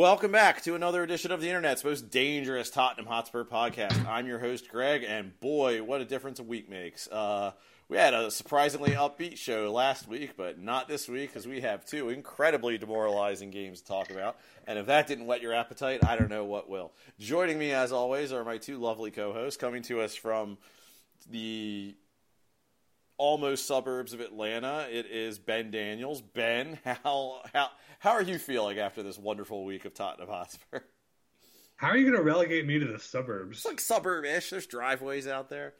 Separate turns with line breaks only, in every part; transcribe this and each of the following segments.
Welcome back to another edition of the Internet's most dangerous Tottenham Hotspur podcast. I'm your host, Greg, and boy, what a difference a week makes. Uh, we had a surprisingly upbeat show last week, but not this week because we have two incredibly demoralizing games to talk about. And if that didn't whet your appetite, I don't know what will. Joining me, as always, are my two lovely co hosts coming to us from the almost suburbs of Atlanta. It is Ben Daniels. Ben, how how how are you feeling after this wonderful week of Tottenham Hotspur?
How are you going to relegate me to the suburbs?
It's like suburb-ish. There's driveways out there.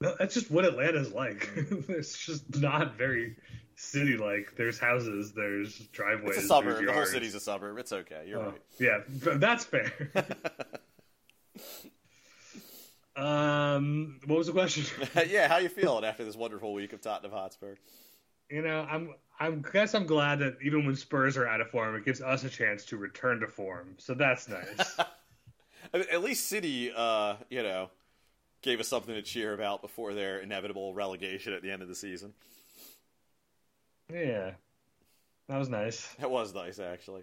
No, that's just what Atlanta's like. it's just not very city-like. There's houses, there's driveways.
It's a suburb. The whole city's a suburb. It's okay. You're
Oh,
right.
Yeah, that's fair. um, what was the question?
yeah, how are you feeling after this wonderful week of Tottenham Hotspur?
You know, I'm I'm guess I'm glad that even when Spurs are out of form, it gives us a chance to return to form. So that's nice.
I mean, at least City, uh, you know, gave us something to cheer about before their inevitable relegation at the end of the season.
yeah, that was nice.
That was nice, actually.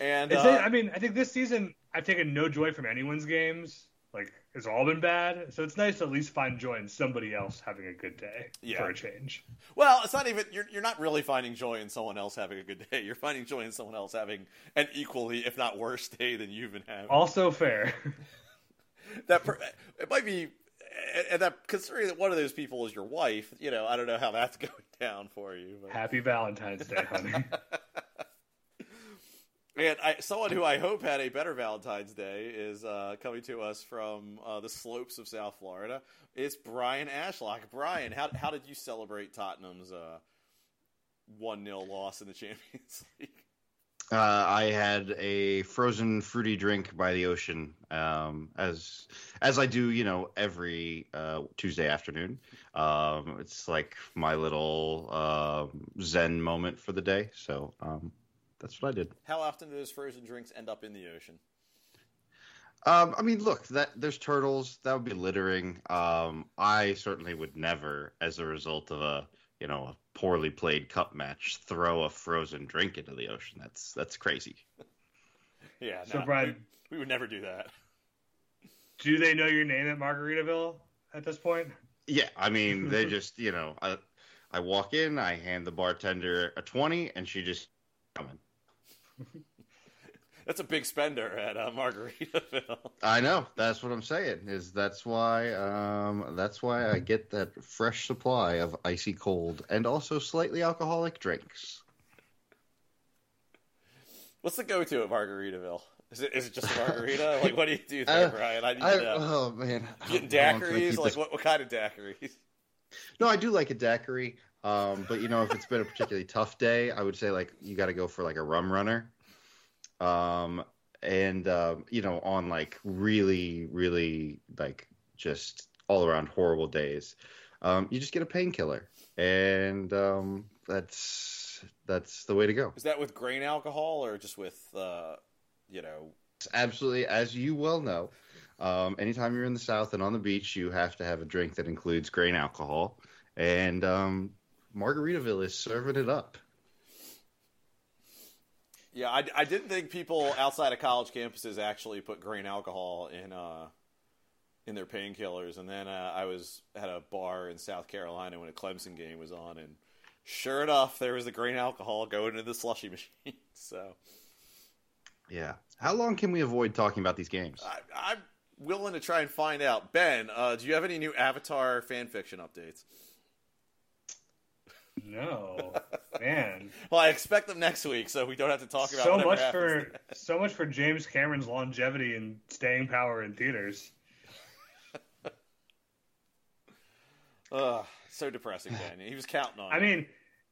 And uh,
I mean, I think this season I've taken no joy from anyone's games. Like it's all been bad, so it's nice to at least find joy in somebody else having a good day
Yeah.
for a change.
Well, it's not even you're you're not really finding joy in someone else having a good day. You're finding joy in someone else having an equally, if not worse, day than you've been having.
Also fair.
That per, it might be, and that considering that one of those people is your wife, you know, I don't know how that's going down for you. But.
Happy Valentine's Day, honey.
And I, someone who I hope had a better Valentine's Day is uh, coming to us from uh, the slopes of South Florida. It's Brian Ashlock. Brian, how how did you celebrate Tottenham's one 0 loss in the Champions League?
Uh, I had a frozen fruity drink by the ocean, um, as as I do, you know, every uh, Tuesday afternoon. Um, it's like my little um Zen moment for the day. So um, that's what I did.
How often do those frozen drinks end up in the ocean?
Um, I mean, look, that there's turtles. That would be littering. Um, I certainly would never, as a result of a you know a poorly played cup match, throw a frozen drink into the ocean. That's that's crazy.
Yeah,
So,
no,
Brian-
we, we would never do that.
Do they know your name at Margaritaville at this point?
Yeah, I mean, they just, you know, I, I walk in, I hand the bartender a 20, and she just coming.
That's a big spender at uh, Margaritaville.
I know. That's what I'm saying. Is that's why um that's why I get that fresh supply of icy cold and also slightly alcoholic drinks.
What's the go-to at Margaritaville? Is it is it just a margarita? like, what do you do there,
Uh,
Brian? I need
I,
to know.
oh man.
Getting
How long can I
daiquiris? Like, what, what kind of daiquiris?
No, I do like a daiquiri. Um, but you know, if it's been a particularly tough day, I would say like you got to go for like a rum runner. Um, and um, you know, on like really, really like just all around horrible days, um, you just get a painkiller, and um, that's that's the way to go.
Is that with grain alcohol or just with, uh, you know?
Absolutely, as you well know, um, anytime you're in the South and on the beach, you have to have a drink that includes grain alcohol, and um, Margaritaville is serving it up.
Yeah, I, I didn't think people outside of college campuses actually put grain alcohol in uh, in their painkillers. And then uh, I was at a bar in South Carolina when a Clemson game was on, and sure enough, there was the grain alcohol going into the slushy machine. So
Yeah. How long can we avoid talking about these games?
I, I'm willing to try and find out. Ben, uh, do you have any new Avatar fan fiction updates?
No, man.
Well, I expect them next week, so we don't have to talk about
So much for so much for James Cameron's longevity and staying power in theaters.
Ugh, so depressing, Ben. He was counting on.
I
it.
mean,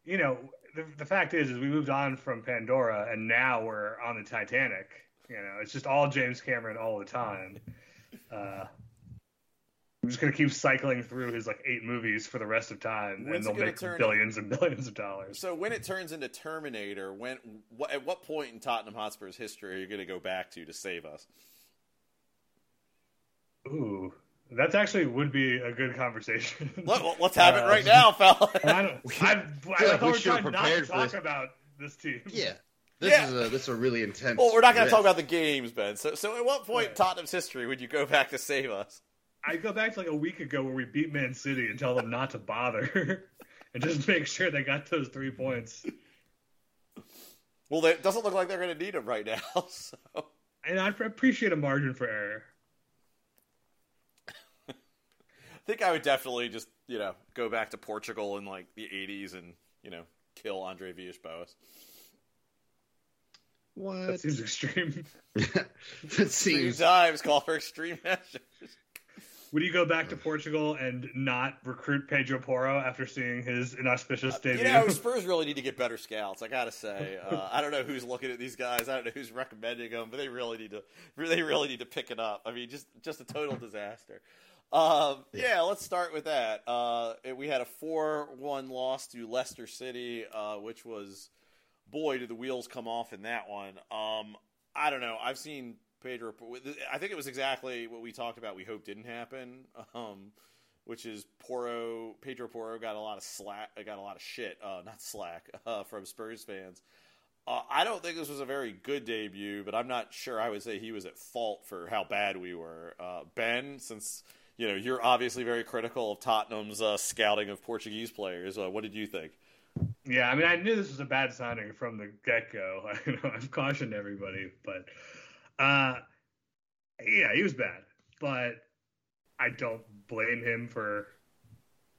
you know, the, the fact is, is we moved on from Pandora, and now we're on the Titanic. You know, it's just all James Cameron all the time. Uh, I'm just gonna keep cycling through his like eight movies for the rest of time,
When's
and they'll make
turn-
billions and billions of dollars.
So when it turns into Terminator, when wh- at what point in Tottenham Hotspur's history are you going to go back to to save us?
Ooh, that's actually would be a good conversation.
Let, let's have it
Uh,
right now, fella.
I, don't, I, I,
feel like
thought
we
we were
should have
trying not to
prepared for
talk
this.
about this team.
Yeah. This
Yeah.
is a this is a really intense.
well, we're not going to talk about the games, Ben. So, so at what point in
Right.
Tottenham's history would you go back to save us?
I go back to like a week ago where we beat Man City and tell them not to bother and just make sure they got those three points.
Well, it doesn't look like they're going to need them right now. So.
And I'd appreciate a margin for error.
I think I would definitely just, you know, go back to Portugal in like the 80s and, you know, kill Andre Villas-Boas.
What?
That seems extreme.
that
Three
seems.
times call for extreme measures.
Would you go back to Portugal and not recruit Pedro Porro after seeing his inauspicious debut?
You know, Spurs really need to get better scouts. I gotta say, uh, I don't know who's looking at these guys. I don't know who's recommending them, but they really need to. They really need to pick it up. I mean, just just a total disaster. Um, yeah, let's start with that. Uh, we had a four-one loss to Leicester City, uh, which was, boy, did the wheels come off in that one. Um, I don't know. I've seen Pedro. I think it was exactly what we talked about. We hope didn't happen. Um, which is Porro Pedro Porro got a lot of slack, got a lot of shit, uh, not slack, uh, from Spurs fans. Uh, I don't think this was a very good debut, but I'm not sure I would say he was at fault for how bad we were. Uh, ben, since you know you're obviously very critical of Tottenham's uh, scouting of Portuguese players, uh, what did you think?
Yeah, I mean, I knew this was a bad signing from the get go. I've cautioned everybody, but uh, yeah, he was bad. But I don't blame him for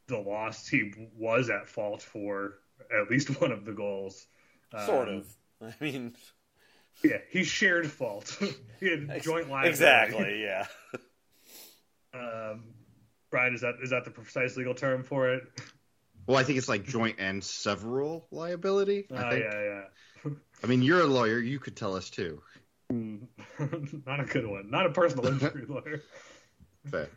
the loss. He was at fault for at least one of the goals.
Sort
Um,
of. I mean,
Yeah, he shared fault. he had joint liability.
exactly. Yeah.
Um, Brian, is that is that the precise legal term for it?
Well, I think it's like joint and several liability.
Oh
I think.
yeah, yeah.
I mean, you're a lawyer. You could tell us too.
Not a good one. Not a personal injury lawyer.
Fair.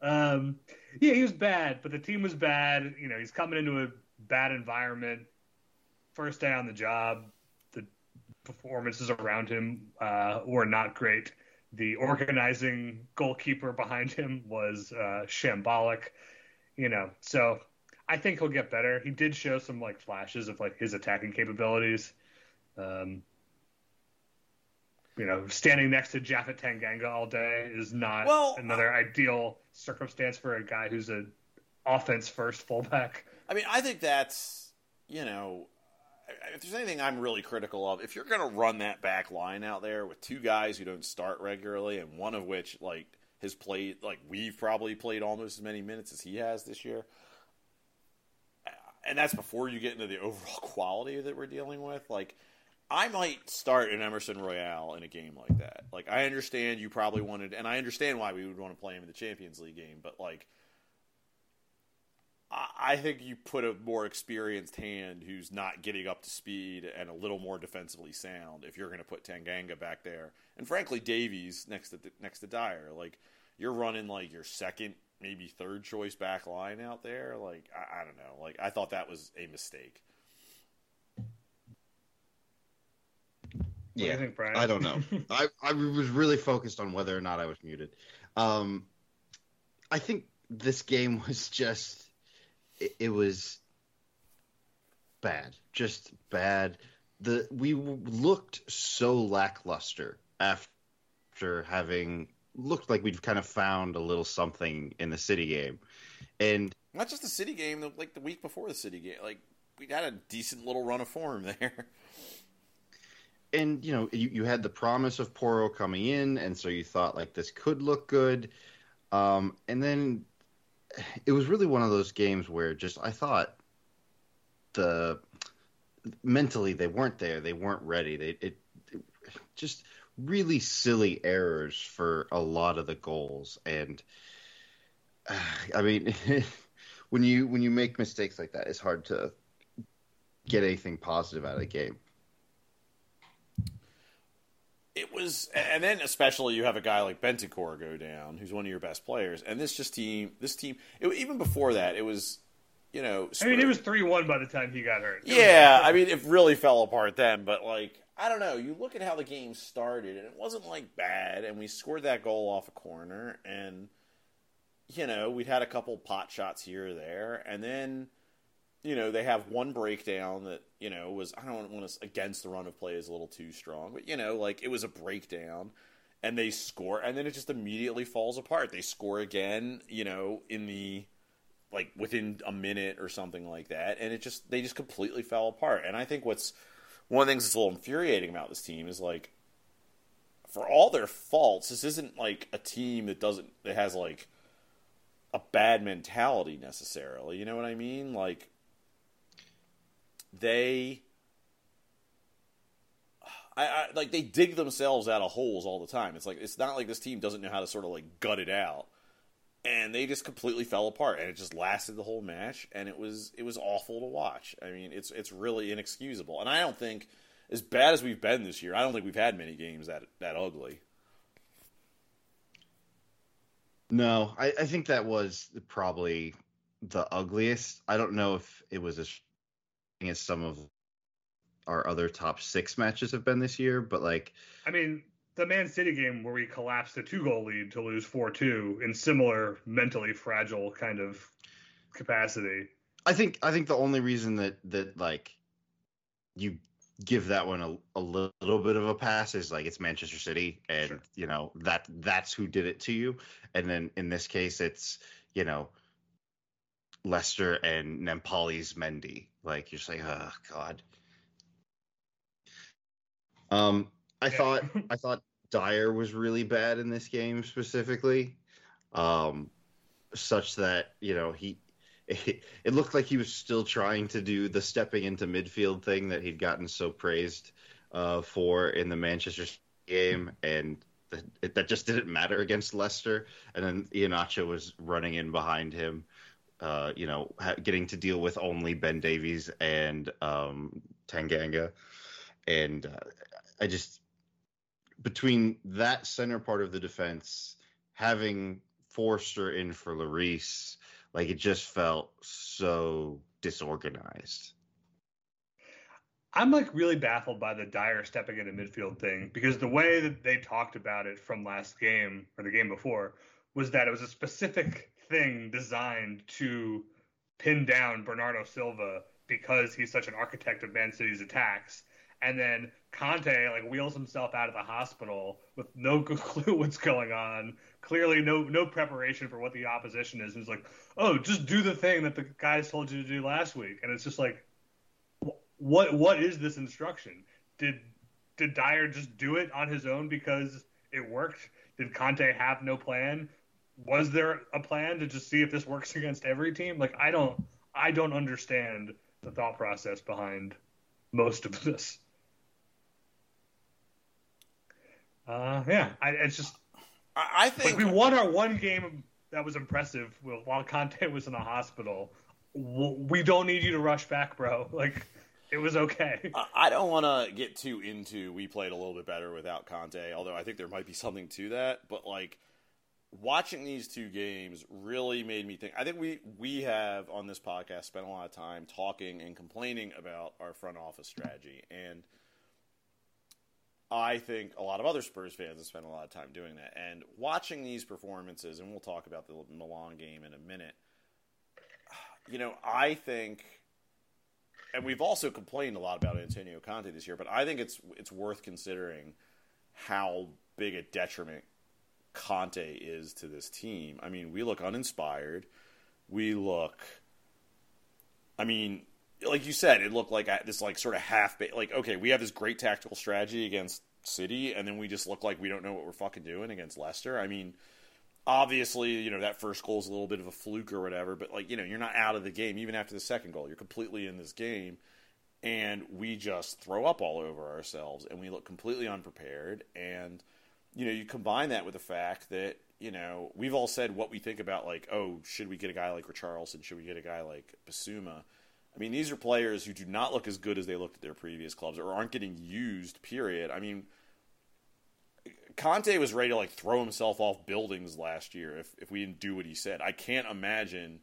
Um, yeah, he was bad, but the team was bad. You know, he's coming into a bad environment. First day on the job, the performances around him uh, were not great. The organizing goalkeeper behind him was uh, shambolic. You know, so I think he'll get better. He did show some like flashes of like his attacking capabilities. Um, you know, standing next to Japhet Tanganga all day is not
Well,
another ideal circumstance for a guy who's a offense first fullback.
I mean, I think that's you know, if there's anything I'm really critical of, if you're going to run that back line out there with two guys who don't start regularly, and one of which like has played like we've probably played almost as many minutes as he has this year, and that's before you get into the overall quality that we're dealing with, like. I might start an Emerson Royal in a game like that. Like, I understand you probably wanted, and I understand why we would want to play him in the Champions League game, but like, I think you put a more experienced hand who's not getting up to speed and a little more defensively sound if you're going to put Tanganga back there, and frankly Davies next to next to Dier. Like you're running like your second, maybe third choice back line out there. Like I, I don't know. Like I thought that was a mistake.
Do you think, Brian?
I don't know. I, I was really focused on whether or not I was muted. Um, I think this game was just, it, it was bad, just bad. The we looked so lackluster after having looked like we'd kind of found a little something in the city game, and
Not just the city game, like the week before the city game. Like we got a decent little run of form there.
And you know you, you had the promise of Porro coming in, and so you thought like this could look good, um, and then it was really one of those games where just I thought the mentally they weren't there, they weren't ready. They it, it just really silly errors for a lot of the goals, and uh, I mean when you when you make mistakes like that, it's hard to get anything positive out of the game.
It was, and then especially you have a guy like Bentancur go down, who's one of your best players, and this just team, this team, it, even before that, it was, you know,
I mean, it was three one by the time he got hurt. It
Yeah, I mean, it really fell apart then, but like, I don't know. You look at how the game started, and it wasn't like bad, and we scored that goal off a corner, and you know, we'd had a couple pot shots here or there, and then you know they have one breakdown that you know was I don't want to against the run of play is a little too strong, but you know, like it was a breakdown. And they score, and then it just immediately falls apart. They score again, you know, in the like within a minute or something like that, and it just they just completely fell apart. And I think what's one of the things that's a little infuriating about this team is like, for all their faults, this isn't like a team that doesn't that has like a bad mentality necessarily. You know what I mean? Like they. I, I like they dig themselves out of holes all the time. It's like it's not like this team doesn't know how to sort of like gut it out and they just completely fell apart and it just lasted the whole match and it was it was awful to watch i mean it's it's really inexcusable and i don't think as bad as we've been this year i don't think we've had many games that that ugly
No, I, I think that was probably the ugliest. I don't know if it was as as some of our other top six matches have been this year, but like
I mean, the Man City game where we collapsed a two goal lead to lose 4 2 in similar mentally fragile kind of capacity.
I think I think the only reason that that like you give that one a, a little bit of a pass is like it's Manchester City and
Sure.
you know that that's who did it to you and then in this case it's you know Leicester and Nampalys Mendy like you're just like oh god um I
Yeah.
thought I thought Dier was really bad in this game specifically um such that you know he it, it looked like he was still trying to do the stepping into midfield thing that he'd gotten so praised uh, for in the Manchester game, and th- it, that just didn't matter against Leicester. And then Iheanacho was running in behind him, uh, you know, getting to deal with only Ben Davies and um, Tanganga, and uh, I just between that center part of the defense having Forster in for Lloris like it just felt so disorganized.
I'm like really baffled by the Dier stepping into midfield thing because the way that they talked about it from last game or the game before was that it was a specific thing designed to pin down Bernardo Silva because he's such an architect of Man City's attacks. And then Conte like wheels himself out of the hospital with no clue what's going on. Clearly, no no preparation for what the opposition is. And he's like, "Oh, just do the thing that the guys told you to do last week." And it's just like, what what is this instruction? Did did Dier just do it on his own because it worked? Did Conte have no plan? Was there a plan to just see if this works against every team? Like I don't I don't understand the thought process behind most of this. Uh, yeah, I, it's just
I, I
like
think
we won our one game that was impressive while Conte was in the hospital. We don't need you to rush back, bro. Like it was okay.
I- I don't want to get too into we played a little bit better without Conte, although I think there might be something to that. But like watching these two games really made me think. I think we we have on this podcast spent a lot of time talking and complaining about our front office strategy, and I think a lot of other Spurs fans have spent a lot of time doing that. And watching these performances, and we'll talk about the Milan game in a minute. You know, I think and we've also complained a lot about Antonio Conte this year, but I think it's it's worth considering how big a detriment Conte is to this team. I mean, we look uninspired. We look I mean, like you said, it looked like this like sort of half like okay, we have this great tactical strategy against City and then we just look like we don't know what we're fucking doing against Leicester. I mean, obviously, you know, that first goal is a little bit of a fluke or whatever, but like, you know, you're not out of the game even after the second goal. You're completely in this game and we just throw up all over ourselves and we look completely unprepared and you know, you combine that with the fact that, you know, we've all said what we think about like, oh, should we get a guy like Richarlison? Should we get a guy like Bissouma? I mean, these are players who do not look as good as they looked at their previous clubs or aren't getting used, period. I mean, Conte was ready to like throw himself off buildings last year if, if we didn't do what he said. I can't imagine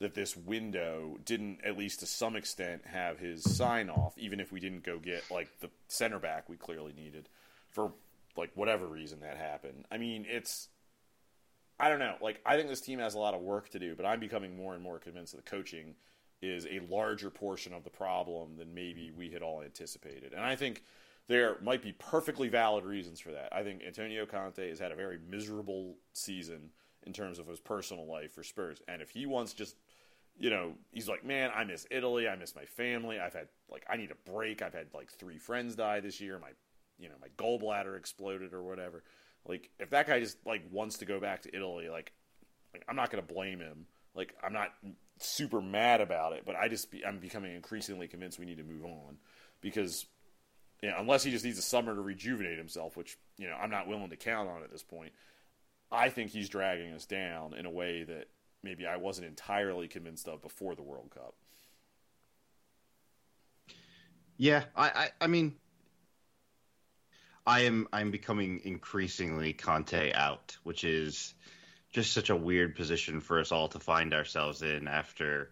that this window didn't, at least to some extent, have his sign off, even if we didn't go get like the center back we clearly needed for like whatever reason that happened. I mean, it's I don't know. Like I think this team has a lot of work to do, but I'm becoming more and more convinced that the coaching is a larger portion of the problem than maybe we had all anticipated. And I think there might be perfectly valid reasons for that. I think Antonio Conte has had a very miserable season in terms of his personal life for Spurs. And if he wants just you know, he's like, man, I miss Italy. I miss my family. I've had like, I need a break. I've had like three friends die this year. My, you know, my gallbladder exploded or whatever. Like, if that guy just like wants to go back to Italy, like, like I'm not gonna blame him. Like, I'm not super mad about it, but I just be, I'm becoming increasingly convinced we need to move on because, you know, unless he just needs a summer to rejuvenate himself, which you know I'm not willing to count on at this point. I think he's dragging us down in a way that maybe I wasn't entirely convinced of before the World Cup.
Yeah, I, I, I mean, I am I'm becoming increasingly Conte out, which is just such a weird position for us all to find ourselves in after,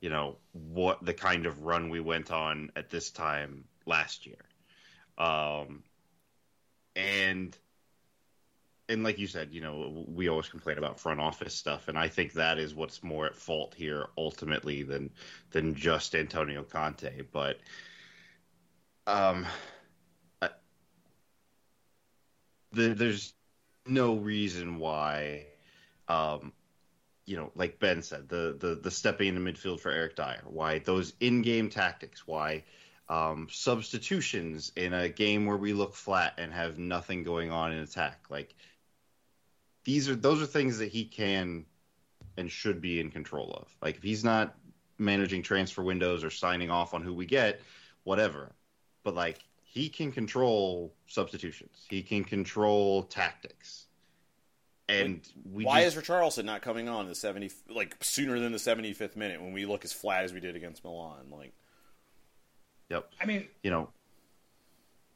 you know, what the kind of run we went on at this time last year. Um, and and like you said, you know, we always complain about front office stuff, and I think that is what's more at fault here ultimately than than just Antonio Conte. But um, the, there's no reason why, um, you know, like Ben said, the the the stepping into midfield for Eric Dier, why those in-game tactics, why. Um, substitutions in a game where we look flat and have nothing going on in attack. Like these are those are things that he can and should be in control of. Like if he's not managing transfer windows or signing off on who we get, whatever. But like he can control substitutions. He can control tactics. And we
why
just,
is Richarlison not coming on the seventy like sooner than the seventy fifth minute when we look as flat as we did against Milan? Like,
Yep.
I mean,
You know,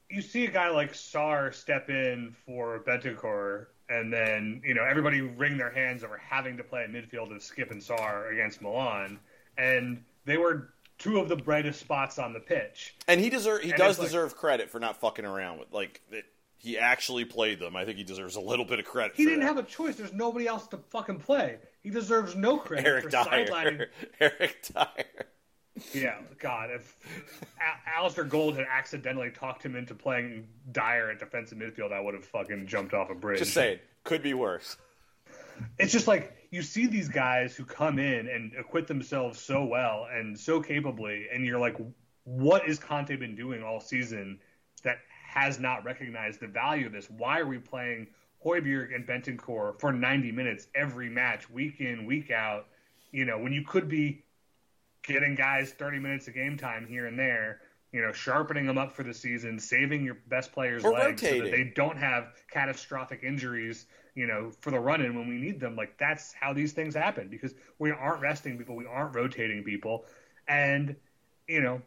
you see a guy like Sarr step in for Bentancur, and then you know everybody wring their hands over having to play at midfield of Skipp and Sarr against Milan, and they were two of the brightest spots on the pitch.
and he deserve he
And
does
it's like-
deserve credit for not fucking around with like that. He actually played them. I think he deserves a little bit of credit.
He didn't
that.
have a choice. There's nobody else to fucking play. He deserves no credit
Eric
for
Dier.
sidelining.
Eric Dier.
Yeah, God, if Al- Alasdair Gold had accidentally talked him into playing Dier at defensive midfield, I would have fucking jumped off a bridge.
Just saying, could be worse.
it's just like you see these guys who come in and acquit themselves so well and so capably, and you're like, what has Conte been doing all season that has not recognized the value of this? Why are we playing Højbjerg and Bentancur for 90 minutes every match, week in, week out? You know, when you could be getting guys 30 minutes of game time here and there, you know, sharpening them up for the season, saving your best players'
Or
legs so that they don't have catastrophic injuries, you know, for the run in when we need them. Like that's how these things happen because we aren't resting people, we aren't rotating people. And, you know,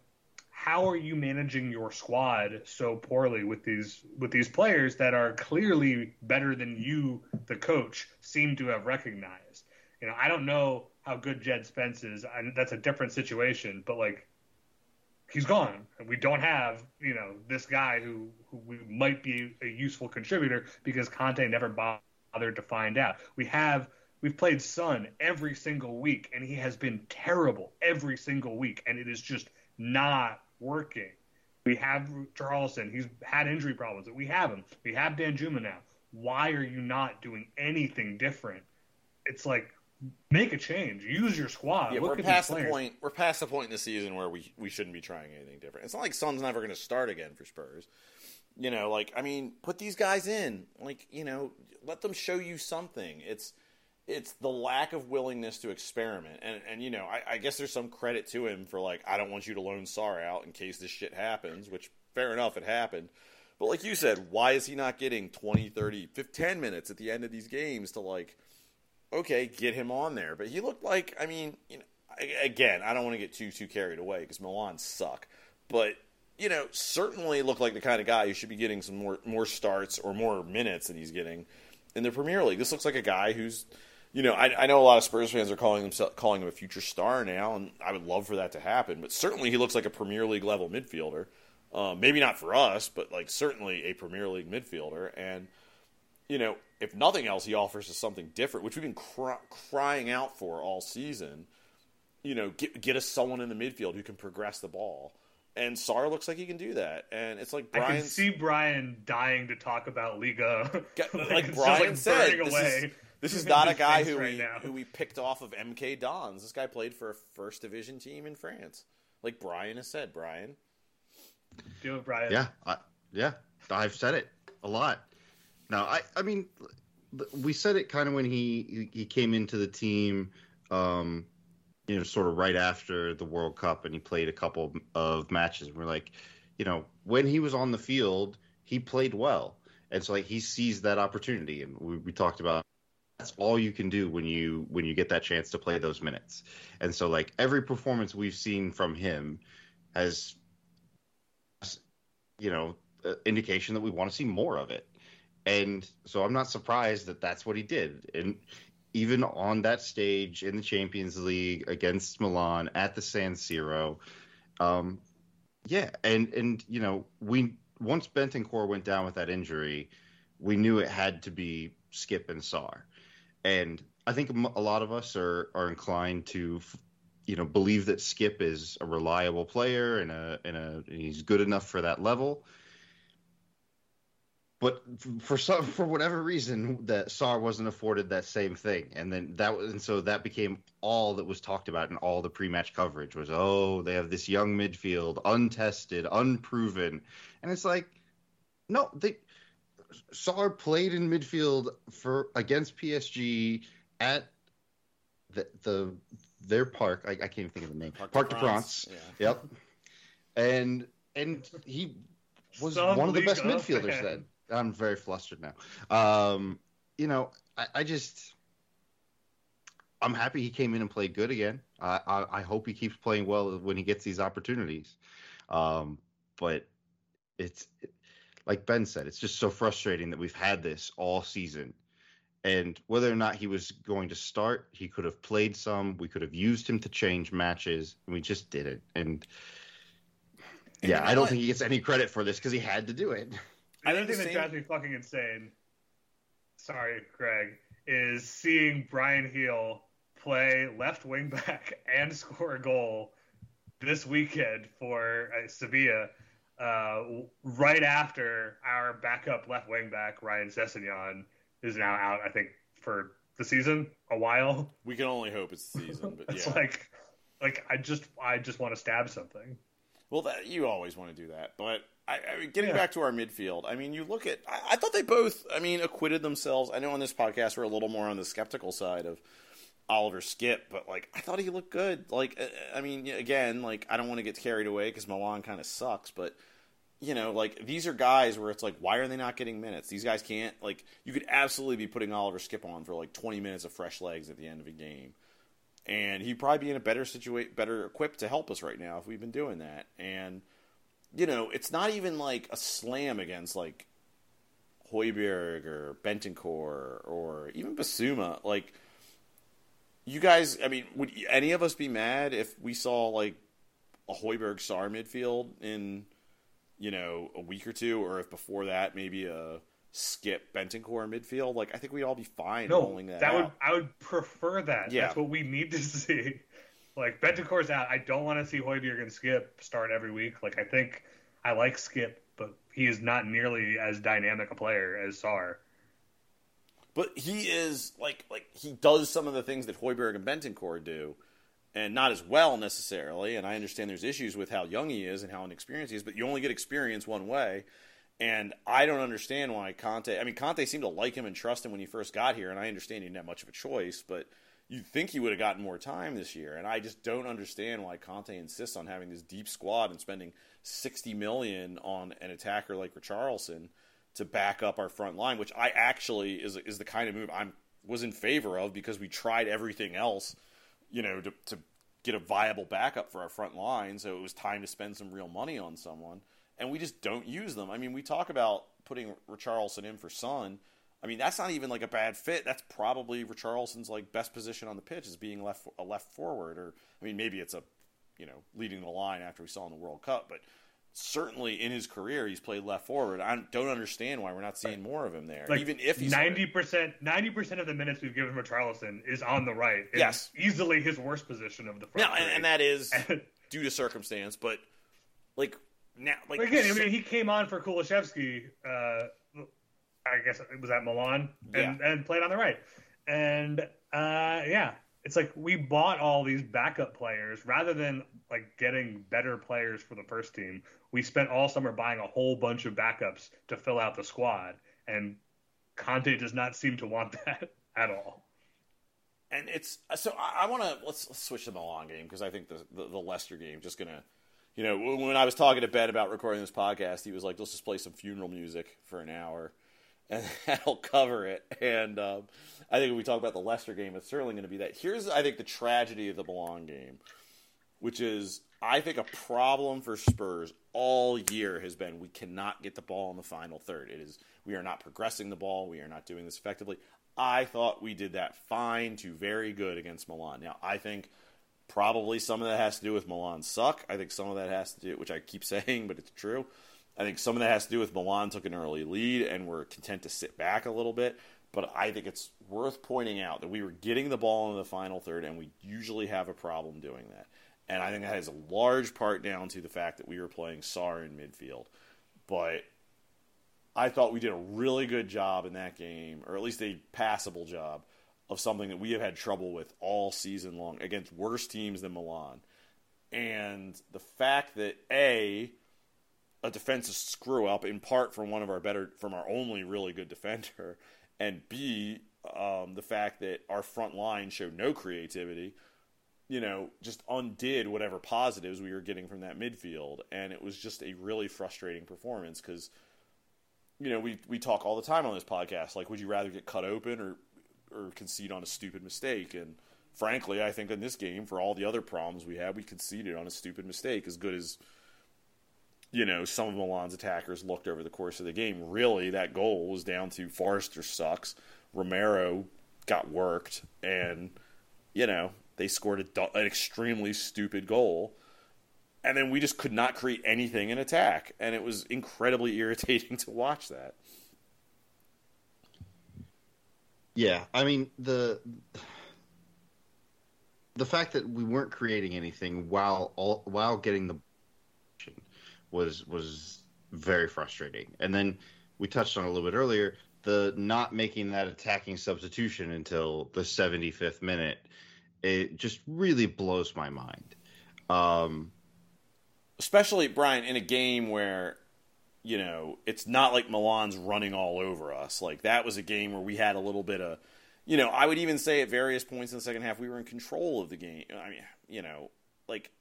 how are you managing your squad so poorly with these with these players that are clearly better than you, the coach, seem to have recognized? You know, I don't know how good Jed Spence is. I, that's a different situation, but like he's gone. And we don't have, you know, this guy who, who might be a useful contributor because Conte never bothered to find out. We have we've played Son every single week and he has been terrible every single week and it is just not working. We have Richarlison. He's had injury problems. We have him. We have Danjuma now. Why are you not doing anything different? It's like make a change. Use your squad.
Yeah,
Look
we're past the point. We're past the point in the season where we we shouldn't be trying anything different. It's not like Son's never going to start again for Spurs. You know, like I mean, put these guys in. Like you know, let them show you something. It's it's the lack of willingness to experiment, and and you know, I, I guess there's some credit to him for like I don't want you to loan Sarr out in case this shit happens. Which fair enough, it happened. But like you said, why is he not getting 20, 30, 15, 10 minutes at the end of these games to like okay, get him on there. But he looked like, I mean, you know, again, I don't want to get too too carried away because Milan suck, but you know, certainly look like the kind of guy who should be getting some more more starts or more minutes than he's getting in the Premier League. This looks like a guy who's, you know, I, I know a lot of Spurs fans are calling him calling him a future star now, and I would love for that to happen. But certainly, he looks like a Premier League level midfielder. Um, maybe not for us, but like certainly a Premier League midfielder. And you know, if nothing else, he offers us something different, which we've been cry- crying out for all season. You know, get get us someone in the midfield who can progress the ball. And Sarr looks like he can do that. And it's like Brian.
I can see Brian dying to talk about Liga.
like,
like
Brian
like
said, this is, this is, not a guy who
right
we
now.
who we picked off of MK Dons. This guy played for a first division team in France. Like Brian has said, Brian.
Do it, Brian.
Yeah, I, yeah, I've said it a lot. Now, I, I mean, we said it kind of when he he came into the team, um, you know, sort of right after the World Cup, and he played a couple of matches. And We're like, you know, when he was on the field, he played well, and so like he sees that opportunity, and we, we talked about that's all you can do when you when you get that chance to play those minutes, and so like every performance we've seen from him has you know, indication that we want to see more of it. And so I'm not surprised that that's what he did. And even on that stage in the Champions League against Milan at the San Siro, um, yeah, and and you know, we once Bentancur went down with that injury, we knew it had to be Skipp and Sarr, and I think a lot of us are are inclined to you know believe that Skipp is a reliable player and a and a and he's good enough for that level. But for some for whatever reason, that Sarr wasn't afforded that same thing, and then that was and so that became all that was talked about in all the pre-match coverage was oh they have this young midfield, untested, unproven, and it's like no they Sarr played in midfield for against PSG at the the their park. I, I can't even think of the name.
Parc de
de
France,
France.
yeah.
Yep. And and he was
Some
one of the best midfielders
fan.
then. I'm very flustered now. Um, you know, I, I just I'm happy he came in and played good again. I, I, I hope he keeps playing well when he gets these opportunities. Um, but it's like Ben said, it's just so frustrating that we've had this all season. And whether or not he was going to start, he could have played some. We could have used him to change matches, and we just didn't. And
And
yeah, I don't think he gets any credit for this because he had to do it.
The
I
other
think
thing that drives me fucking insane, sorry, Greg, is seeing Bryan Gil play left wing back and score a goal this weekend for uh, Sevilla, uh, right after our backup left wing back Ryan Sessegnon is now out. I think for the season a while.
We can only hope it's the season, but
It's
yeah.
like, like I just I just want to stab something.
Well, that, you always want to do that, but I, I mean, getting
Yeah.
back to our midfield, I mean, you look at. I, I thought they both, I mean, acquitted themselves. I know on this podcast we're a little more on the skeptical side of Oliver Skipp, but like I thought he looked good. Like, uh, I mean, again, like I don't want to get carried away because Milan kind of sucks, but you know, like these are guys where it's like, why are they not getting minutes? These guys can't. Like, you could absolutely be putting Oliver Skipp on for like 20 minutes of fresh legs at the end of a game and he'd probably be in a better situation, better equipped to help us right now if we've been doing that. And you know, it's not even like a slam against like Højbjerg or Bentancur or even Bissouma. Like, you guys, I mean, would any of us be mad if we saw like a Højbjerg star midfield in you know a week or two, or if before that maybe a Skipp Bentancur midfield? Like, I think we'd all be fine
No,
rolling that,
that would. I would prefer that.
Yeah.
That's what we need to see. Like Bentancur's out. I don't want to see Højbjerg and Skipp start every week. Like I think I like Skipp, but he is not nearly as dynamic a player as Sarr.
But he is like like he does some of the things that Højbjerg and Bentancur do, and not as well necessarily. And I understand there's issues with how young he is and how inexperienced he is, but you only get experience one way. And I don't understand why Conte. I mean, Conte seemed to like him and trust him when he first got here, and I understand he didn't have much of a choice, but you'd think he would have gotten more time this year. And I just don't understand why Conte insists on having this deep squad and spending sixty million on an attacker like Richarlison to back up our front line, which I actually is is the kind of move I'm was in favor of because we tried everything else, you know, to, to get a viable backup for our front line. So it was time to spend some real money on someone, and we just don't use them. I mean, we talk about putting Richarlison in for Son. I mean, that's not even like a bad fit. That's probably Richarlison's like best position on the pitch is being left a left forward, or I mean, maybe it's a you know leading the line after we saw in the World Cup, but certainly in his career he's played left forward. I don't understand why we're not seeing more of him there,
Like,
even if he's
ninety percent, ninety percent of the minutes we've given Richarlison is on the right. It's
Yes.
easily his worst position of the front.
Now, and, and that is due to circumstance, but like now, like
again, I mean, he came on for Kulusevski. Uh, I guess it was at Milan and, and played on the right. And uh, yeah, it's like we bought all these backup players rather than like getting better players for the first team. We spent all summer buying a whole bunch of backups to fill out the squad, and Conte does not seem to want that at all.
and it's so I, I want to let's, let's switch to the long game because I think the, the the Leicester game just gonna, you know, when I was talking to Ben about recording this podcast, he was like, "Let's just play some funeral music for an hour, and that'll cover it." And um, I think when we talk about the Leicester game, it's certainly going to be that. Here's I think the tragedy of the Milan game, which is I think a problem for Spurs all year has been we cannot get the ball in the final third. It is we are not progressing the ball. We are not doing this effectively. I thought we did that fine to very good against Milan. Now I think probably some of that has to do with Milan suck. I think some of that has to do, which I keep saying, but it's true. I think some of that has to do with Milan took an early lead and were content to sit back a little bit. But I think it's worth pointing out that we were getting the ball in the final third, and we usually have a problem doing that. And I think that has a large part down to the fact that we were playing Sarr in midfield. But I thought we did a really good job in that game, or at least a passable job, of something that we have had trouble with all season long against worse teams than Milan. And the fact that A, a defensive screw up in part from one of our better, from our only really good defender, and B, um, the fact that our front line showed no creativity, you know, just undid whatever positives we were getting from that midfield. And it was just a really frustrating performance because you know, we we talk all the time on this podcast. Like, would you rather get cut open or or concede on a stupid mistake? And frankly, I think in this game, for all the other problems we had, we conceded on a stupid mistake. As good as you know, some of Milan's attackers looked over the course of the game. Really, that goal was down to Forster sucks. Romero got worked, and you know they scored a, an extremely stupid goal and then we just could not create anything in attack, and it was incredibly irritating to watch that.
Yeah, I mean the the fact that we weren't creating anything while all, while getting the was was very frustrating. And then we touched on a little bit earlier the not making that attacking substitution until the 75th minute. It just really blows my mind. Um,
Especially Brian in a game where you know it's not like Milan's running all over us. Like that was a game where we had a little bit of, you know, I would even say at various points in the second half we were in control of the game. I mean, you know, like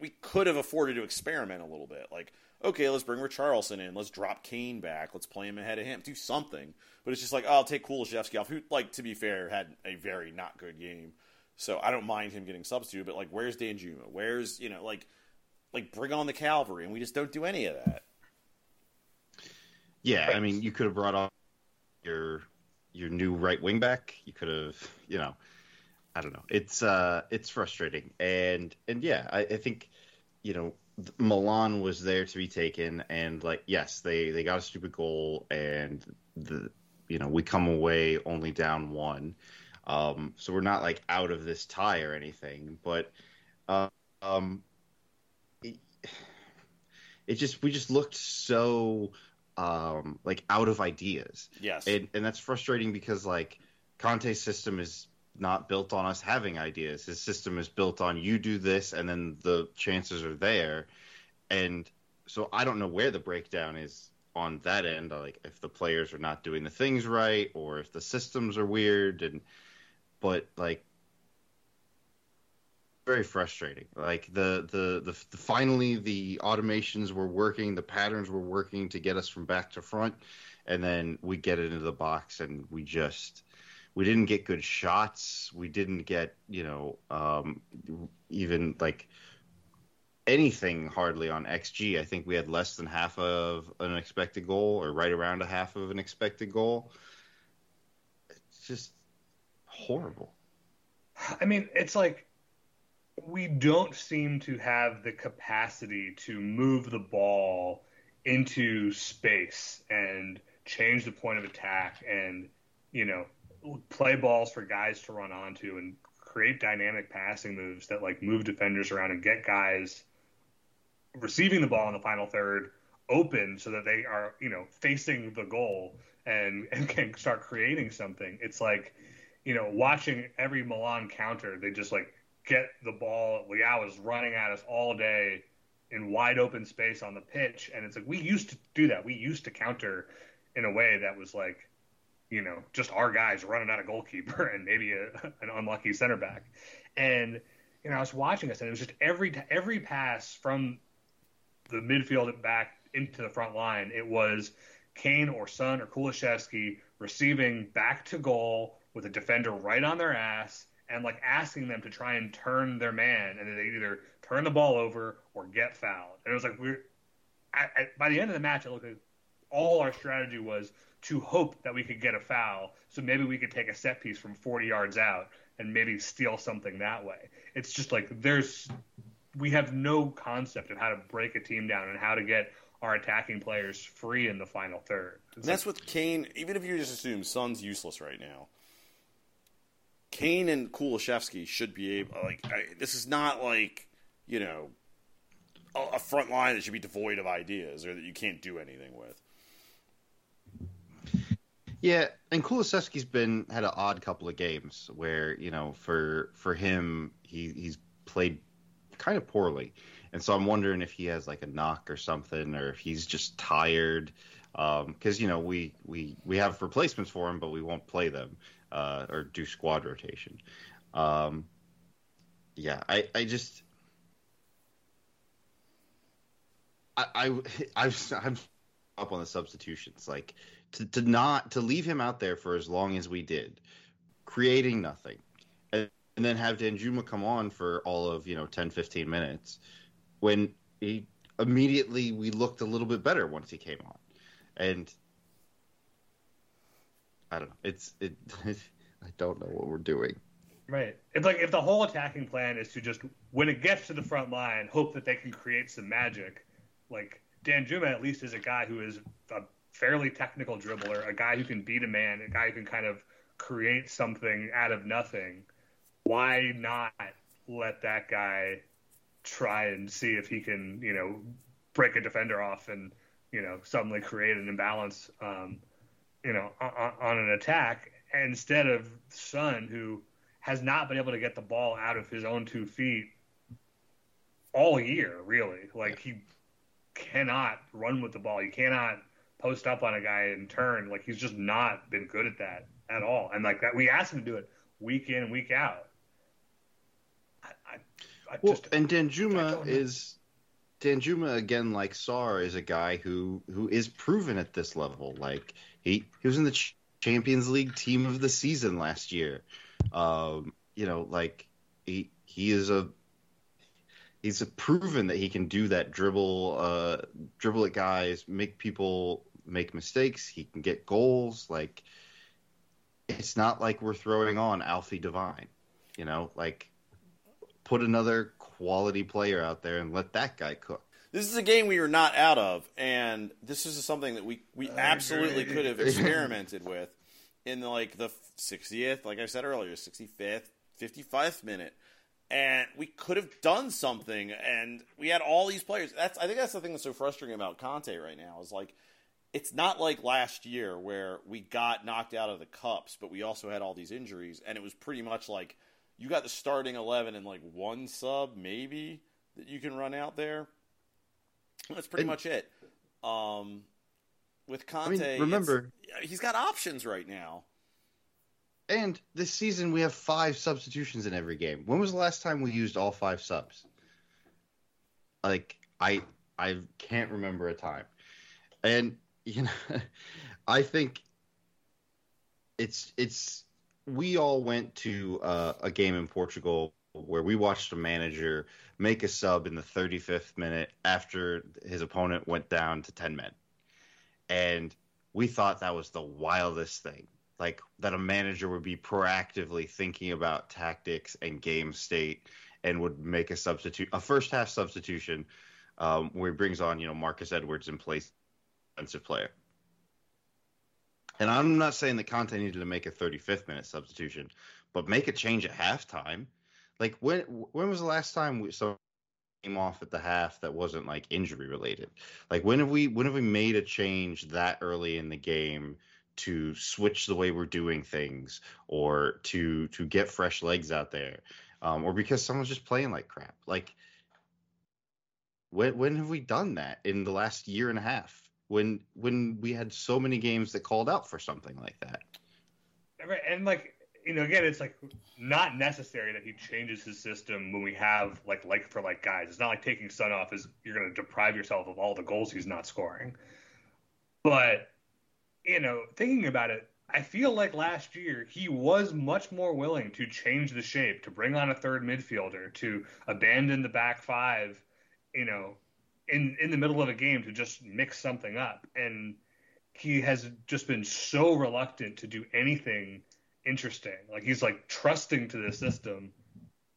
we could have afforded to experiment a little bit. Like, okay, let's bring Richarlison in. Let's drop Kane back. Let's play him ahead of him. Do something. But it's just like, oh, I'll take Kulusevski off, who, like, to be fair, had a very not good game. So I don't mind him getting substituted. But like, where's Danjuma? Where's you know, like, like bring on the cavalry, and we just don't do any of that.
yeah, I mean, you could have brought on your your new right wing back. You could have, you know, I don't know. It's uh, it's frustrating, and and yeah, I, I think, you know, Milan was there to be taken, and like, yes, they they got a stupid goal, and the you know we come away only down one, um, so we're not like out of this tie or anything, but uh, um, it, it just we just looked so um like out of ideas.
Yes,
and and that's frustrating because like Conte's system is not built on us having ideas. His system is built on you do this and then the chances are there. And so I don't know where the breakdown is on that end, like if the players are not doing the things right or if the systems are weird and but like very frustrating. Like the, the the the finally the automations were working, the patterns were working to get us from back to front, and then we get it into the box and we just we didn't get good shots. We didn't get you know um, even like anything hardly on xG. I think we had less than half of an expected goal, or right around a half of an expected goal. It's just horrible.
I mean, it's like we don't seem to have the capacity to move the ball into space and change the point of attack and you know play balls for guys to run onto and create dynamic passing moves that like move defenders around and get guys receiving the ball in the final third open so that they are you know facing the goal and and can start creating something. It's like you know watching every Milan counter they just like get the ball. Leao is running at us all day in wide open space on the pitch. And it's like we used to do that. We used to counter in a way that was like you know just our guys running at a goalkeeper and maybe a, an unlucky center back. And you know I was watching this and it was just every every pass from the midfield back into the front line it was Kane or Son or Kulusevski receiving back to goal with a defender right on their ass and like asking them to try and turn their man and they either turn the ball over or get fouled. And it was like we're by the end of the match it looked like all our strategy was to hope that we could get a foul, so maybe we could take a set piece from 40 yards out and maybe steal something that way. It's just like there's we have no concept of how to break a team down and how to get our attacking players free in the final third.
And that's with Kane. Even if you just assume Son's useless right now, Kane and Kulusevski should be able. Like I, this is not like you know a, a front line that should be devoid of ideas or that you can't do anything with.
Yeah, and Kulusevski's been had an odd couple of games where you know for for him he he's played kind of poorly, and so I'm wondering if he has like a knock or something, or if he's just tired. Because um, you know we we we have replacements for him, but we won't play them uh, or do squad rotation. Um, yeah, I I just I I I've, I'm up on the substitutions like to, to not to leave him out there for as long as we did, creating nothing, and, and then have Danjuma come on for all of you know 10, 15 minutes, when he immediately we looked a little bit better once he came on, and I don't know. It's it. I don't know what we're doing.
Right. It's like if the whole attacking plan is to just when it gets to the front line, hope that they can create some magic. Like Danjuma at least is a guy who is a fairly technical dribbler, a guy who can beat a man, a guy who can kind of create something out of nothing. Why not let that guy try and see if he can, you know, break a defender off and, you know, suddenly create an imbalance, um, you know, on, on an attack instead of Son, who has not been able to get the ball out of his own two feet all year, really. Like he cannot run with the ball. He cannot post up on a guy and turn. Like he's just not been good at that at all. And like that, we asked him to do it week in, week out. I, I, I
well,
just,
and Danjuma is Danjuma again, like Sarr, is a guy who who is proven at this level. Like he he was in the Ch- Champions League team of the season last year. Um, you know, like he he is a he's proven that he can do that dribble uh dribble at guys make people make mistakes. He can get goals. Like it's not like we're throwing on Alfie Devine. You know, like put another quality player out there and let that guy cook.
This is a game we were not out of, and this is something that we, we absolutely could have experimented with in like the 60th, like I said earlier, 65th, 55th minute and we could have done something and we had all these players that's i think that's the thing that's so frustrating about conte right now is like it's not like last year where we got knocked out of the cups, but we also had all these injuries, and it was pretty much like you got the starting eleven and like one sub maybe that you can run out there. That's pretty and, much it. Um, with Conte,
I mean, remember
he's got options right now.
And this season we have five substitutions in every game. When was the last time we used all five subs? Like I I can't remember a time. And you know, I think it's it's we all went to uh, a game in Portugal where we watched a manager make a sub in the 35th minute after his opponent went down to 10 men. And we thought that was the wildest thing. Like that a manager would be proactively thinking about tactics and game state and would make a substitute, a first half substitution um, where he brings on, you know, Marcus Edwards in place defensive player. And I'm not saying that Conte needed to make a 35th minute substitution, but make a change at halftime. Like when when was the last time we so came off at the half that wasn't like injury related? Like when have we when have we made a change that early in the game to switch the way we're doing things or to to get fresh legs out there? Um, or because someone's just playing like crap. Like when when have we done that in the last year and a half? When when we had so many games that called out for something like that.
And like you know, again, it's like not necessary that he changes his system when we have like like for like guys. It's not like taking Son off is you're going to deprive yourself of all the goals he's not scoring. But you know, thinking about it, I feel like last year he was much more willing to change the shape, to bring on a third midfielder, to abandon the back five, you know, in in the middle of a game to just mix something up. And he has just been so reluctant to do anything interesting. Like he's like trusting to the system,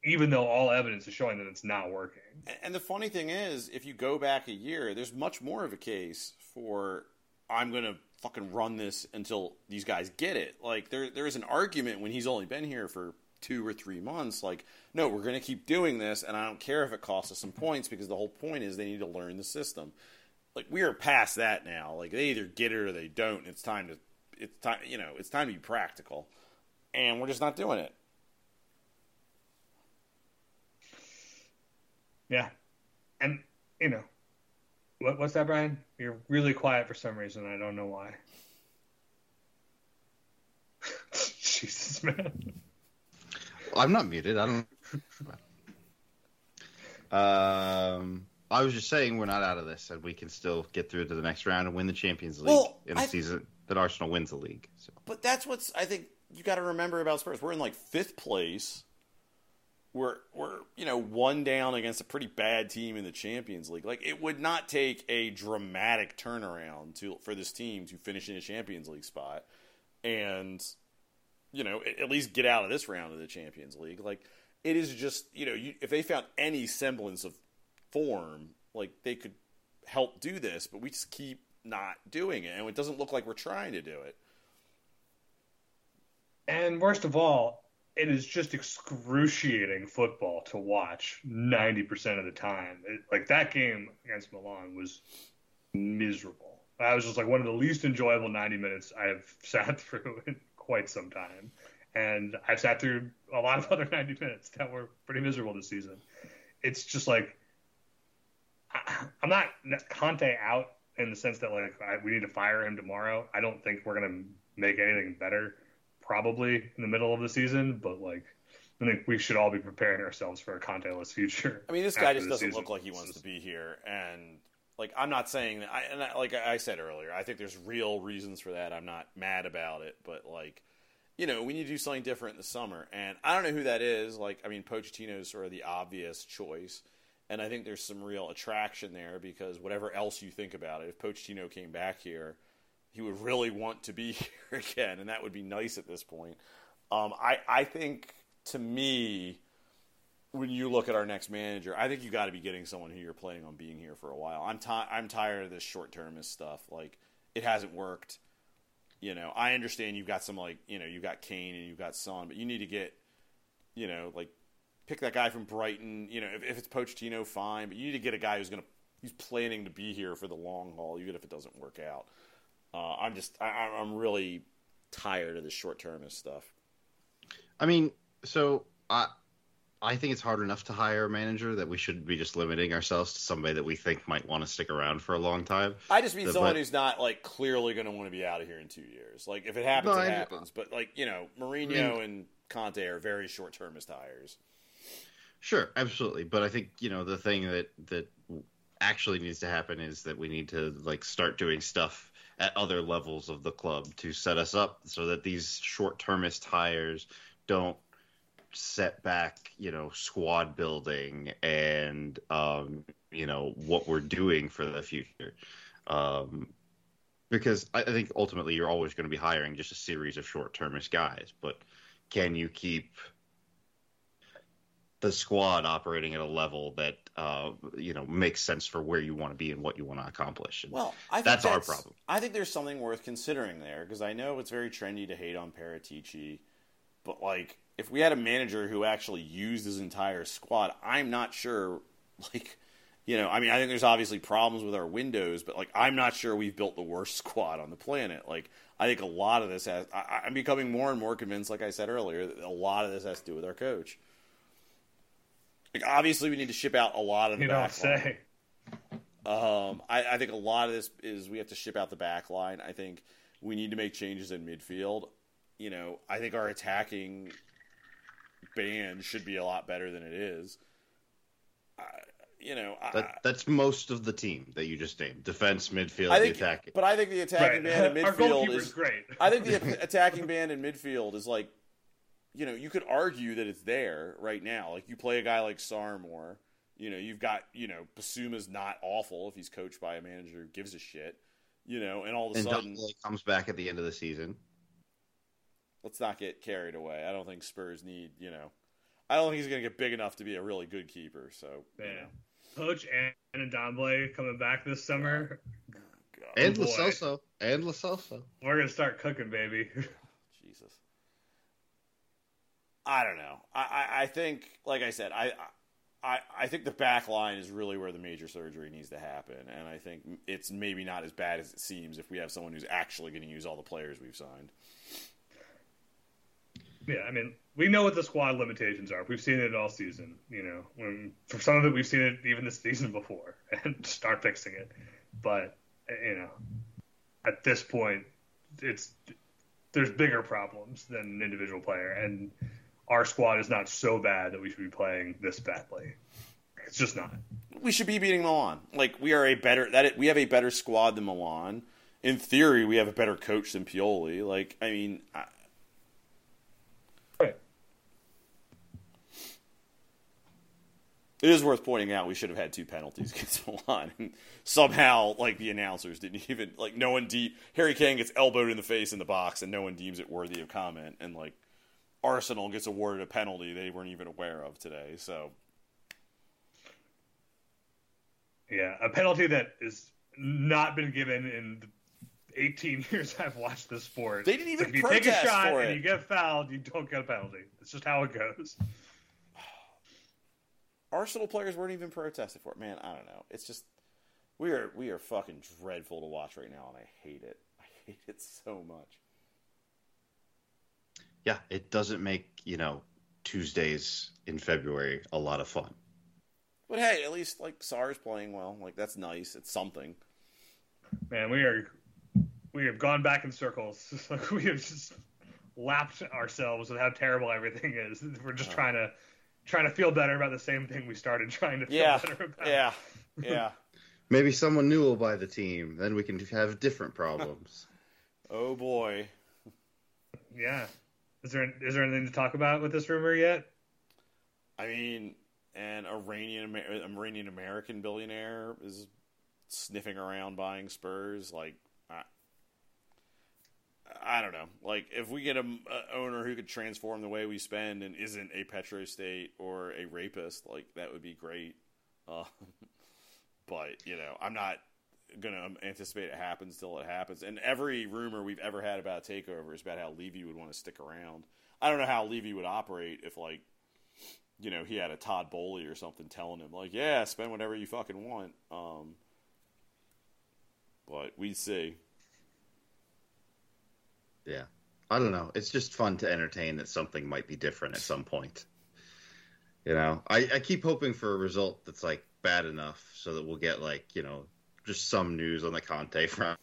even though all evidence is showing that it's not working.
And the funny thing is, if you go back a year, there's much more of a case for I'm going to fucking run this until these guys get it. Like there there is an argument when he's only been here for two or three months. Like no, we're going to keep doing this, and I don't care if it costs us some mm-hmm. points because the whole point is they need to learn the system. Like we are past that now. Like they either get it or they don't. It's time to it's time you know it's time to be practical and we're just not doing it.
Yeah, and you know, what, what's that, Brian? You're really quiet for some reason. I don't know why. Jesus, man.
I'm not muted. I don't. um, I was just saying we're not out of this, and we can still get through to the next round and win the Champions League
Well,
in a
I-
season that Arsenal wins the league. So
But that's what's I think you got to remember about Spurs. We're in like fifth place. We're we're you know one down against a pretty bad team in the Champions League. Like it would not take a dramatic turnaround to for this team to finish in a Champions League spot, and you know at- least get out of this round of the Champions League. Like it is just you know you, if they found any semblance of form, like they could help do this, but we just keep not doing it, and it doesn't look like we're trying to do it.
And worst of all, it is just excruciating football to watch 90% of the time. It, like that game against Milan was miserable. I was just like one of the least enjoyable 90 minutes I have sat through in quite some time. And I've sat through a lot of other 90 minutes that were pretty miserable this season. It's just like, I, I'm not Conte out in the sense that like I, we need to fire him tomorrow. I don't think we're going to make anything better probably in the middle of the season, but like I think we should all be preparing ourselves for a Conte-less future.
I mean, this guy just doesn't
season.
look like he wants to be here, and like I'm not saying that. I, and I, like I said earlier, I think there's real reasons for that. I'm not mad about it, but like, you know, we need to do something different in the summer, and I don't know who that is. Like, I mean, Pochettino is sort of the obvious choice, and I think there's some real attraction there because whatever else you think about it, if Pochettino came back here, he would really want to be here again, and that would be nice at this point. Um, I I think to me when you look at our next manager, I think you got to be getting someone who you're planning on being here for a while. I'm ti I'm tired of this short termist stuff. Like it hasn't worked. You know, I understand you've got some like you know you've got Kane and you've got Son, but you need to get you know like pick that guy from Brighton. You know, if, if it's Pochettino, fine, but you need to get a guy who's gonna he's planning to be here for the long haul, even if it doesn't work out. Uh, I'm just I, I'm really tired of this short termist stuff.
I mean, so I I think it's hard enough to hire a manager that we should be just limiting ourselves to somebody that we think might want to stick around for a long time.
I just mean
But-
someone
but-
who's not like clearly going to want to be out of here in two years. Like if it happens,
No,
it
I-
happens. But like you know, Mourinho and Conte are very short termist hires.
Sure, absolutely. But I think you know the thing that that actually needs to happen is that we need to like start doing stuff at other levels of the club to set us up so that these short-termist hires don't set back, you know, squad building and um, you know what we're doing for the future. Um, because I, I think ultimately you're always going to be hiring just a series of short-termist guys, but can you keep the squad operating at a level that uh, you know makes sense for where you want to be and what you want to accomplish? And
Well, I think
That's
that's,
our problem.
I think there's something worth considering there because I know it's very trendy to hate on Paratici, but like if we had a manager who actually used his entire squad, I'm not sure. Like, you know, I mean, I think there's obviously problems with our windows, but like, I'm not sure we've built the worst squad on the planet. Like, I think a lot of this has. I, I'm becoming more and more convinced, like I said earlier, that a lot of this has to do with our coach. Like, obviously, we need to ship out a lot of the
You don't
line.
say.
Um, I, I think a lot of this is we have to ship out the back line. I think we need to make changes in midfield. You know, I think our attacking band should be a lot better than it is. I, you know, I,
that's most of the team that you just named: defense, midfield,
I
the
think,
attacking.
but I think the attacking
Right.
band in
Our
midfield
goalkeeper's
is
great.
I think the attacking band in midfield is like, you know, you could argue that it's there right now. Like you play a guy like Sarmore, you know, you've got, you know, Bissouma's not awful if he's coached by a manager who gives a shit, you know, and all of a
and
sudden,
Douglas comes back at the end of the season.
Let's not get carried away. I don't think Spurs need, you know, I don't think he's going to get big enough to be a really good keeper. So, you
Man.
know,
Poach and Ndombele coming back this summer.
God,
And
boy.
Lo Celso. And Lo Celso.
We're gonna start cooking, baby.
Jesus. I don't know. I, I, I think, like I said, I, I, I think the back line is really where the major surgery needs to happen, and I think it's maybe not as bad as it seems if we have someone who's actually going to use all the players we've signed.
Yeah, I mean, we know what the squad limitations are. We've seen it all season. You know, when for some of it, we've seen it even this season before, and start fixing it. But you know, at this point, it's there's bigger problems than an individual player, and our squad is not so bad that we should be playing this badly. It's just not.
We should be beating Milan. Like we are a better that we have a better squad than Milan. In theory, we have a better coach than Pioli. Like I mean, I, It is worth pointing out we should have had two penalties against Milan. And somehow, like the announcers didn't even like no one de- Harry Kane gets elbowed in the face in the box and no one deems it worthy of comment. And like Arsenal gets awarded a penalty they weren't even aware of today. So
Yeah, a penalty that is not been given in the 18 years I've watched this sport.
They didn't even
if you take a shot and you get fouled, you don't get a penalty. It's just how it goes.
Arsenal players weren't even protesting for it. Man, I don't know. It's just we are we are fucking dreadful to watch right now, and I hate it. I hate it so much.
Yeah, it doesn't make, you know, Tuesdays in February a lot of fun.
But hey, at least like Sarr's playing well. Like that's nice. It's something.
Man, we are we have gone back in circles. Like we have just lapped ourselves with how terrible everything is. We're just oh. trying to trying to feel better about the same thing we started trying to feel
Yeah,
better about.
yeah, yeah.
Maybe someone new will buy the team, then we can have different problems.
Oh boy.
Yeah. Is there is there anything to talk about with this rumor yet?
I mean, an Iranian uh, Iranian American billionaire is sniffing around buying Spurs. Like, I, I don't know. Like, if we get a, owner who could transform the way we spend and isn't a petrostate or a rapist, like that would be great. Uh, but you know, I'm not gonna anticipate it happens till it happens. And every rumor we've ever had about a takeover is about how Levy would want to stick around. I don't know how Levy would operate if like you know, he had a Todd Boehly or something telling him like, "Yeah, spend whatever you fucking want." Um, but we see.
Yeah. I don't know. It's just fun to entertain that something might be different at some point. You know, I, I keep hoping for a result that's like bad enough so that we'll get like, you know, just some news on the Conte front,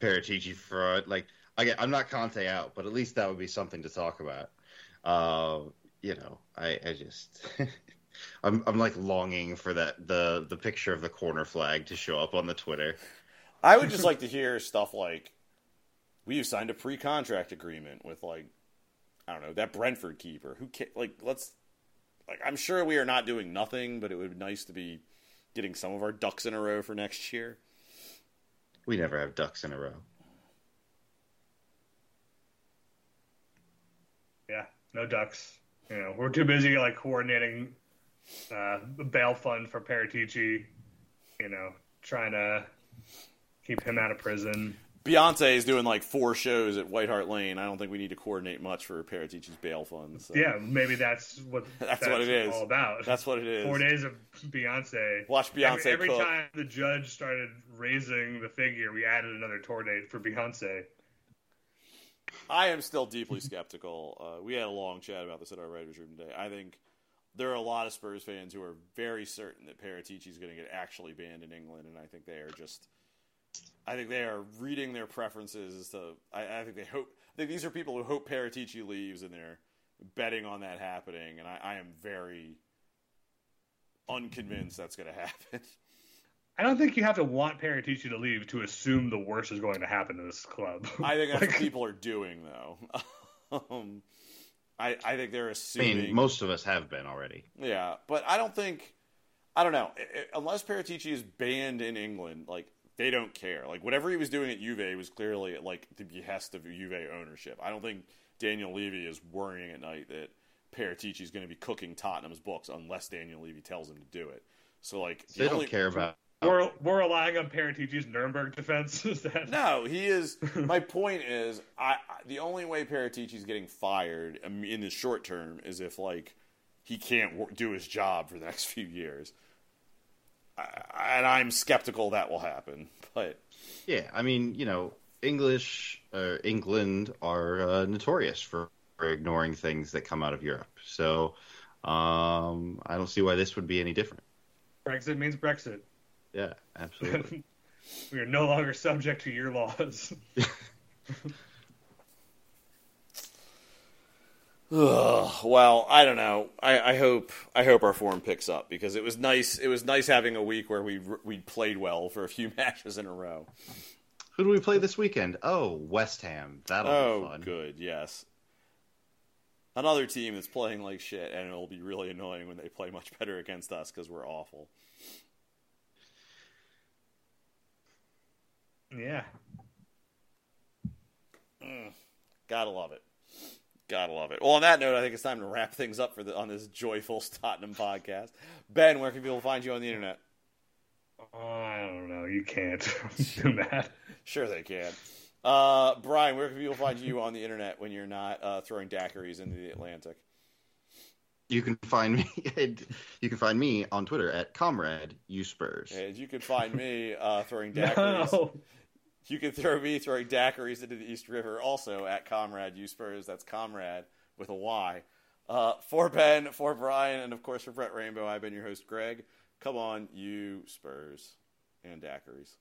Paratici front. Like, again, I'm not Conte out, but at least that would be something to talk about. Uh, you know, I, I just, I'm, I'm like longing for that the the picture of the corner flag to show up on the Twitter.
I would just like to hear stuff like, we've signed a pre-contract agreement with like, I don't know, that Brentford keeper. Who ca- like let's like I'm sure we are not doing nothing, but it would be nice to be getting some of our ducks in a row for next year.
We never have ducks in a row.
Yeah, no ducks. You know, we're too busy like coordinating uh, the bail fund for Paratici. You know, trying to keep him out of prison.
Beyonce is doing like four shows at White Hart Lane. I don't think we need to coordinate much for Paratici's bail funds. so.
Yeah, maybe that's what
That's what it is.
all about.
That's what it is.
Four days of Beyonce.
Watch Beyonce
Every, every time the judge started raising the figure, we added another tour date for Beyonce.
I am still deeply skeptical. Uh, we had a long chat about this at our writers' room today. I think there are a lot of Spurs fans who are very certain that Paratici is going to get actually banned in England, and I think they are just. I think they are reading their preferences as to. I, I think they hope. I think these are people who hope Paratici leaves, and they're betting on that happening. And I, I am very unconvinced that's going to happen.
I don't think you have to want Paratici to leave to assume the worst is going to happen to this club.
I think that's
Like,
what people are doing, though. um, I, I think they're
I
assuming.
mean, most of us have been already.
Yeah, but I don't think. I don't know. I- I- Unless Paratici is banned in England, like they don't care. Like whatever he was doing at Juve was clearly at, like the behest of Juve ownership. I don't think Daniel Levy is worrying at night that Paratici is going to be cooking Tottenham's books unless Daniel Levy tells him to do it. So like the
They don't care about.
we're we're relying on Paratici's Nuremberg defense. Is that
No, he is. my point is, I, I the only way Paratici's getting fired um, in the short term is if like he can't wor- do his job for the next few years, I, and I'm skeptical that will happen. But
Yeah, I mean, you know, English, uh, England are uh, notorious for, for ignoring things that come out of Europe. So um, I don't see why this would be any different.
Brexit means Brexit?
Yeah, absolutely.
we are no longer subject to your laws.
Ugh, well, I don't know. I, I hope I hope our form picks up because it was nice. It was nice having a week where we we played well for a few matches in a row.
Who do we play this weekend? Oh, West Ham. That'll be
Oh,
fun.
good. Yes. Another team that's playing like shit, and it'll be really annoying when they play much better against us because we're awful.
yeah.
Mm, gotta love it. Gotta love it. Well, on that note, I think it's time to wrap things up for the on this joyful Tottenham podcast. Ben, where can people find you on the internet?
Oh, I don't know. You can't do that.
Sure, they can. Uh, Brian, where can people find you on the internet when you're not uh, throwing daiquiris into the Atlantic?
You can find me. you can find me on Twitter at comrade u Spurs.
And you can find me uh, throwing daiquiris.
No.
You can throw me throwing daiquiris into the East River also at Comrade U Spurs. That's Comrade with a Y. Uh, for Ben, for Brian, and of course for Brett Rainbow, I've been your host, Greg. Come on, you Spurs and daiquiris.